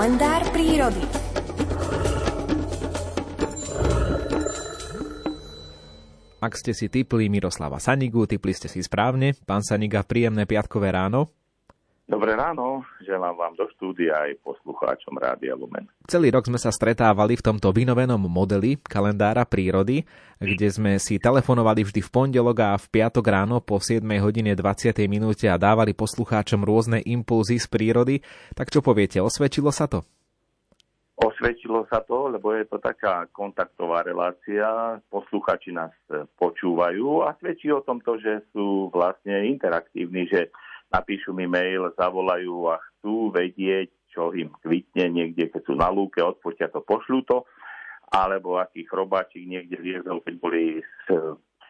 Kalendár prírody. Ak ste si typli Miroslava Sanigu, typli ste si správne. Pán Saniga, príjemné piatkové ráno. Dobré ráno, želám vám do štúdia aj poslucháčom Rádia Lumen. Celý rok sme sa stretávali v tomto vynovenom modeli kalendára prírody, kde sme si telefonovali vždy v pondelok a v piatok ráno po 7 hodine 20. minúte a dávali poslucháčom rôzne impulzy z prírody. Tak čo poviete, osvedčilo sa to? Osvedčilo sa to, lebo je to taká kontaktová relácia, posluchači nás počúvajú a svedčí o tom to, že sú vlastne interaktívni, že napíšu mi mail, zavolajú a chcú vedieť, čo im kvitne niekde, keď sú na lúke, odfotia to, pošľú to, alebo aký chrobáčik niekde liezol, keď boli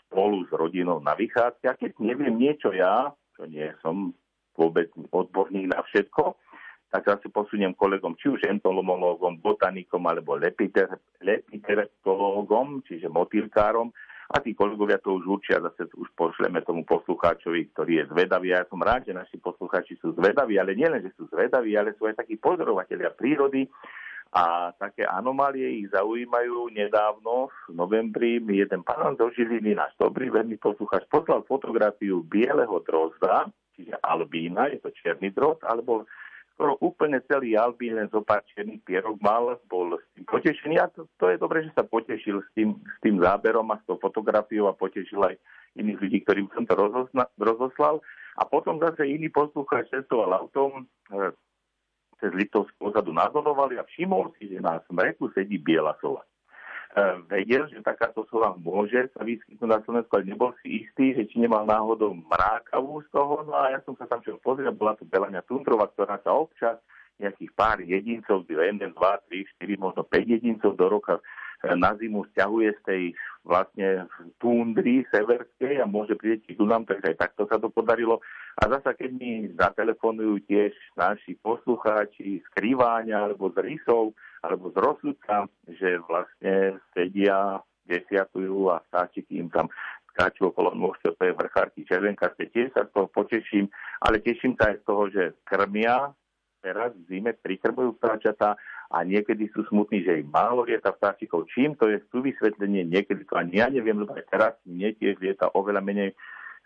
spolu s rodinou na vychádzke. A keď neviem niečo ja, čo nie som vôbec odborník na všetko, tak zase posuniem kolegom, či už entomológom, botanikom alebo lepiterológom, čiže motýlkárom, a tí kolegovia to už určia, zase už pošleme tomu poslucháčovi, ktorý je zvedavý. Ja som rád, že naši poslucháči sú zvedaví, ale nielen, že sú zvedaví, ale sú aj takí pozorovatelia prírody a také anomálie ich zaujímajú. Nedávno v novembri mi jeden pán do Žiliny, náš dobrý veľmi poslucháč, poslal fotografiu bieleho drozda, čiže albína, je to černý drozd, alebo skoro úplne celý Albín, len zo pár černých pierok mal, bol s tým potešený a to, to je dobré, že sa potešil s tým, s tým záberom a s tou fotografiou a potešil aj iných ľudí, ktorým som to rozosna, rozoslal. A potom zase iný poslucháč cestoval autom e, cez Litovskú pozadu nazorovali a všimol si, že na smreku sedí biela sova. Vedel, že takáto slova môže sa vyskytnúť na Slovensku, ale nebol si istý, že či nemal náhodou mrákavú z toho. No a ja som sa tam čo pozrieť, bola to Belania Tuntrova, ktorá sa občas nejakých pár jedincov, 1, 2, 3, 4, možno 5 jedincov do roka e, na zimu stiahuje z tej vlastne tundry severskej a môže prieť tu nám, takže aj takto sa to podarilo. A zasa, keď mi zatelefonujú tiež naši poslucháči z Krýváňa alebo z Rysov, alebo z rozsudka, že vlastne sedia, desiatujú a vtáčiky im tam skáču okolo nôh, to je vrchárky červenkaste. Tiež sa toho poteším, ale teším sa aj z toho, že krmia teraz v zime prikrmujú vtáčatá a niekedy sú smutní, že ich málo lieta vtáčikov. Čím to je sú vysvetlenie, niekedy to ani ja neviem, lebo aj teraz mne tiež lieta oveľa menej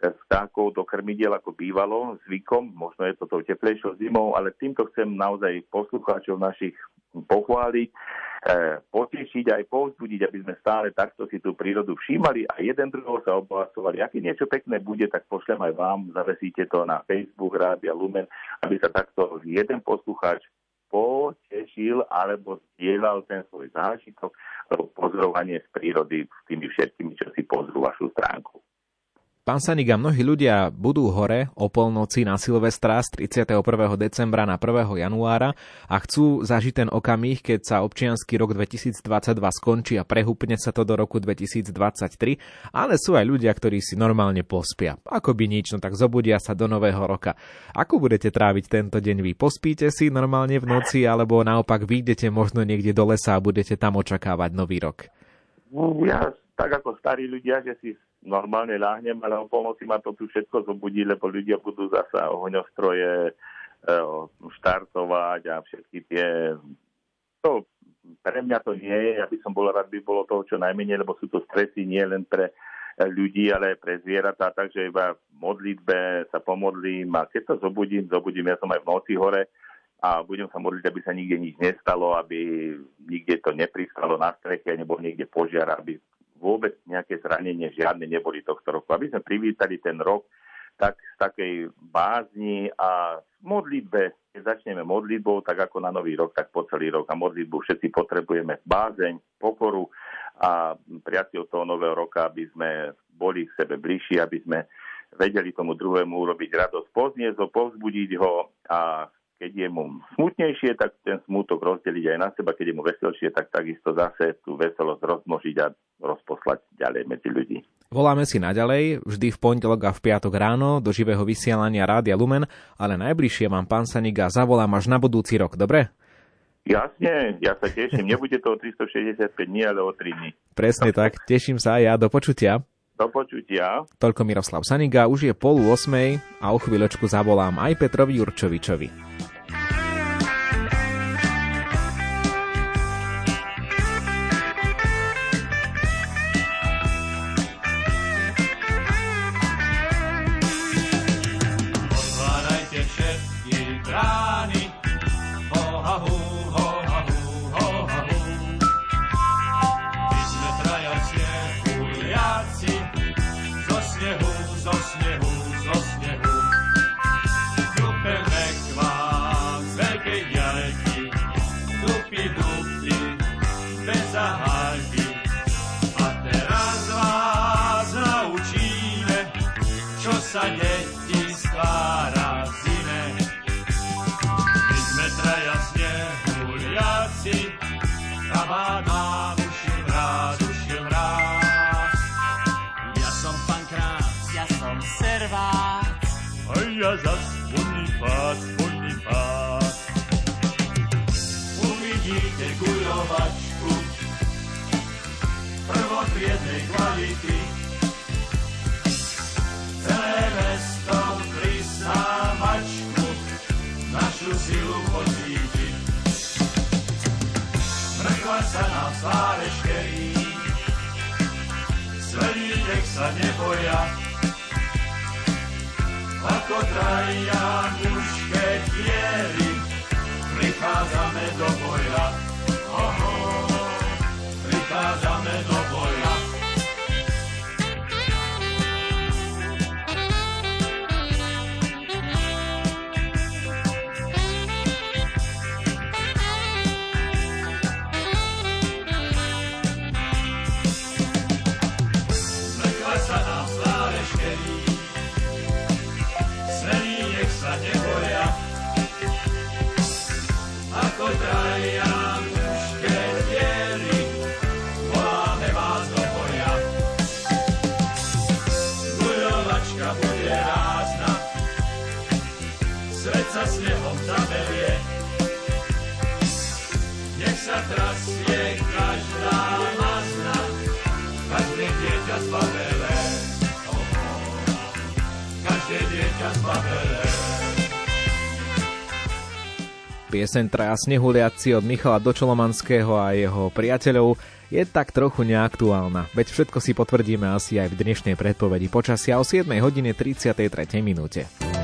vtákov do krmidiel ako bývalo zvykom, možno je to tou teplejšou zimou, ale týmto chcem naozaj poslucháčov našich pochváliť, e, potešiť aj povzbudiť, aby sme stále takto si tú prírodu všímali a jeden druhého sa obohacovali. Ak niečo pekné bude, tak pošlem aj vám, zavesíte to na Facebook Rádia Lumen, aby sa takto jeden poslucháč potešil alebo zdieľal ten svoj zážitok pozorovanie z prírody s tými všetkými, čo si pozrú vašu stránku. Pán Saniga, mnohí ľudia budú hore o polnoci na Silvestra z 31. decembra na 1. januára a chcú zažiť ten okamih, keď sa občianský rok 2022 skončí a prehúpne sa to do roku 2023, ale sú aj ľudia, ktorí si normálne pospia. Ako by nič, no tak zobudia sa do nového roka. Ako budete tráviť tento deň vy? Pospíte si normálne v noci alebo naopak vyjdete možno niekde do lesa a budete tam očakávať nový rok? Ja tak ako starí ľudia, že si normálne ľahnem, ale o polnoci ma to tu všetko zobudí, lebo ľudia budú zasa ohňostroje e, štartovať a všetky tie... To, pre mňa to nie je, ja by som bol rád, by bolo toho čo najmenej, lebo sú to stresy nie len pre ľudí, ale aj pre zvieratá, takže iba v modlitbe sa pomodlím a keď sa zobudím, zobudím, ja som aj v noci hore a budem sa modliť, aby sa nikde nič nestalo, aby nikde to nepristalo na streche, nebol niekde požiar, aby vôbec nejaké zranenie žiadne neboli tohto roku. Aby sme privítali ten rok tak z takej bázni a modlitbe, keď začneme modlitbou, tak ako na nový rok, tak po celý rok. A modlitbu všetci potrebujeme bázeň, pokoru a prijatí od toho nového roka, aby sme boli k sebe bližší, aby sme vedeli tomu druhému urobiť radosť, poznieť ho, povzbudiť ho a keď je mu smutnejšie, tak ten smutok rozdeliť aj na seba, keď je mu veselšie, tak takisto zase tú veselosť rozmnožiť a rozposlať ďalej medzi ľudí. Voláme si naďalej, vždy v pondelok a v piatok ráno do živého vysielania Rádia Lumen, ale najbližšie mám pán Saniga zavolám až na budúci rok, dobre? Jasne, ja sa teším. Nebude to o 365 dní, ale o 3 dní. Presne tak, teším sa aj ja. Do počutia. Do počutia. Toľko Miroslav Saniga, už je polu 8 a o chvíľočku zavolám aj Petrovi Jurčovičovi. Prvotriednej kvality. Celé mesto prísna mačku, našu silu pocíti. Mrkva sa nám v sláve škerí, Svedítek sa neboja, ako traja mušketieri, prichádzame snehom zaberie, nech sa trasie každá mazna, každé dieťa z Babele. Každé dieťa z Babele. Pieseň Traja snehuliaci od Michala Dočolomanského a jeho priateľov je tak trochu neaktuálna, veď všetko si potvrdíme asi aj v dnešnej predpovedi počasia o 7 hodine 33. minúte.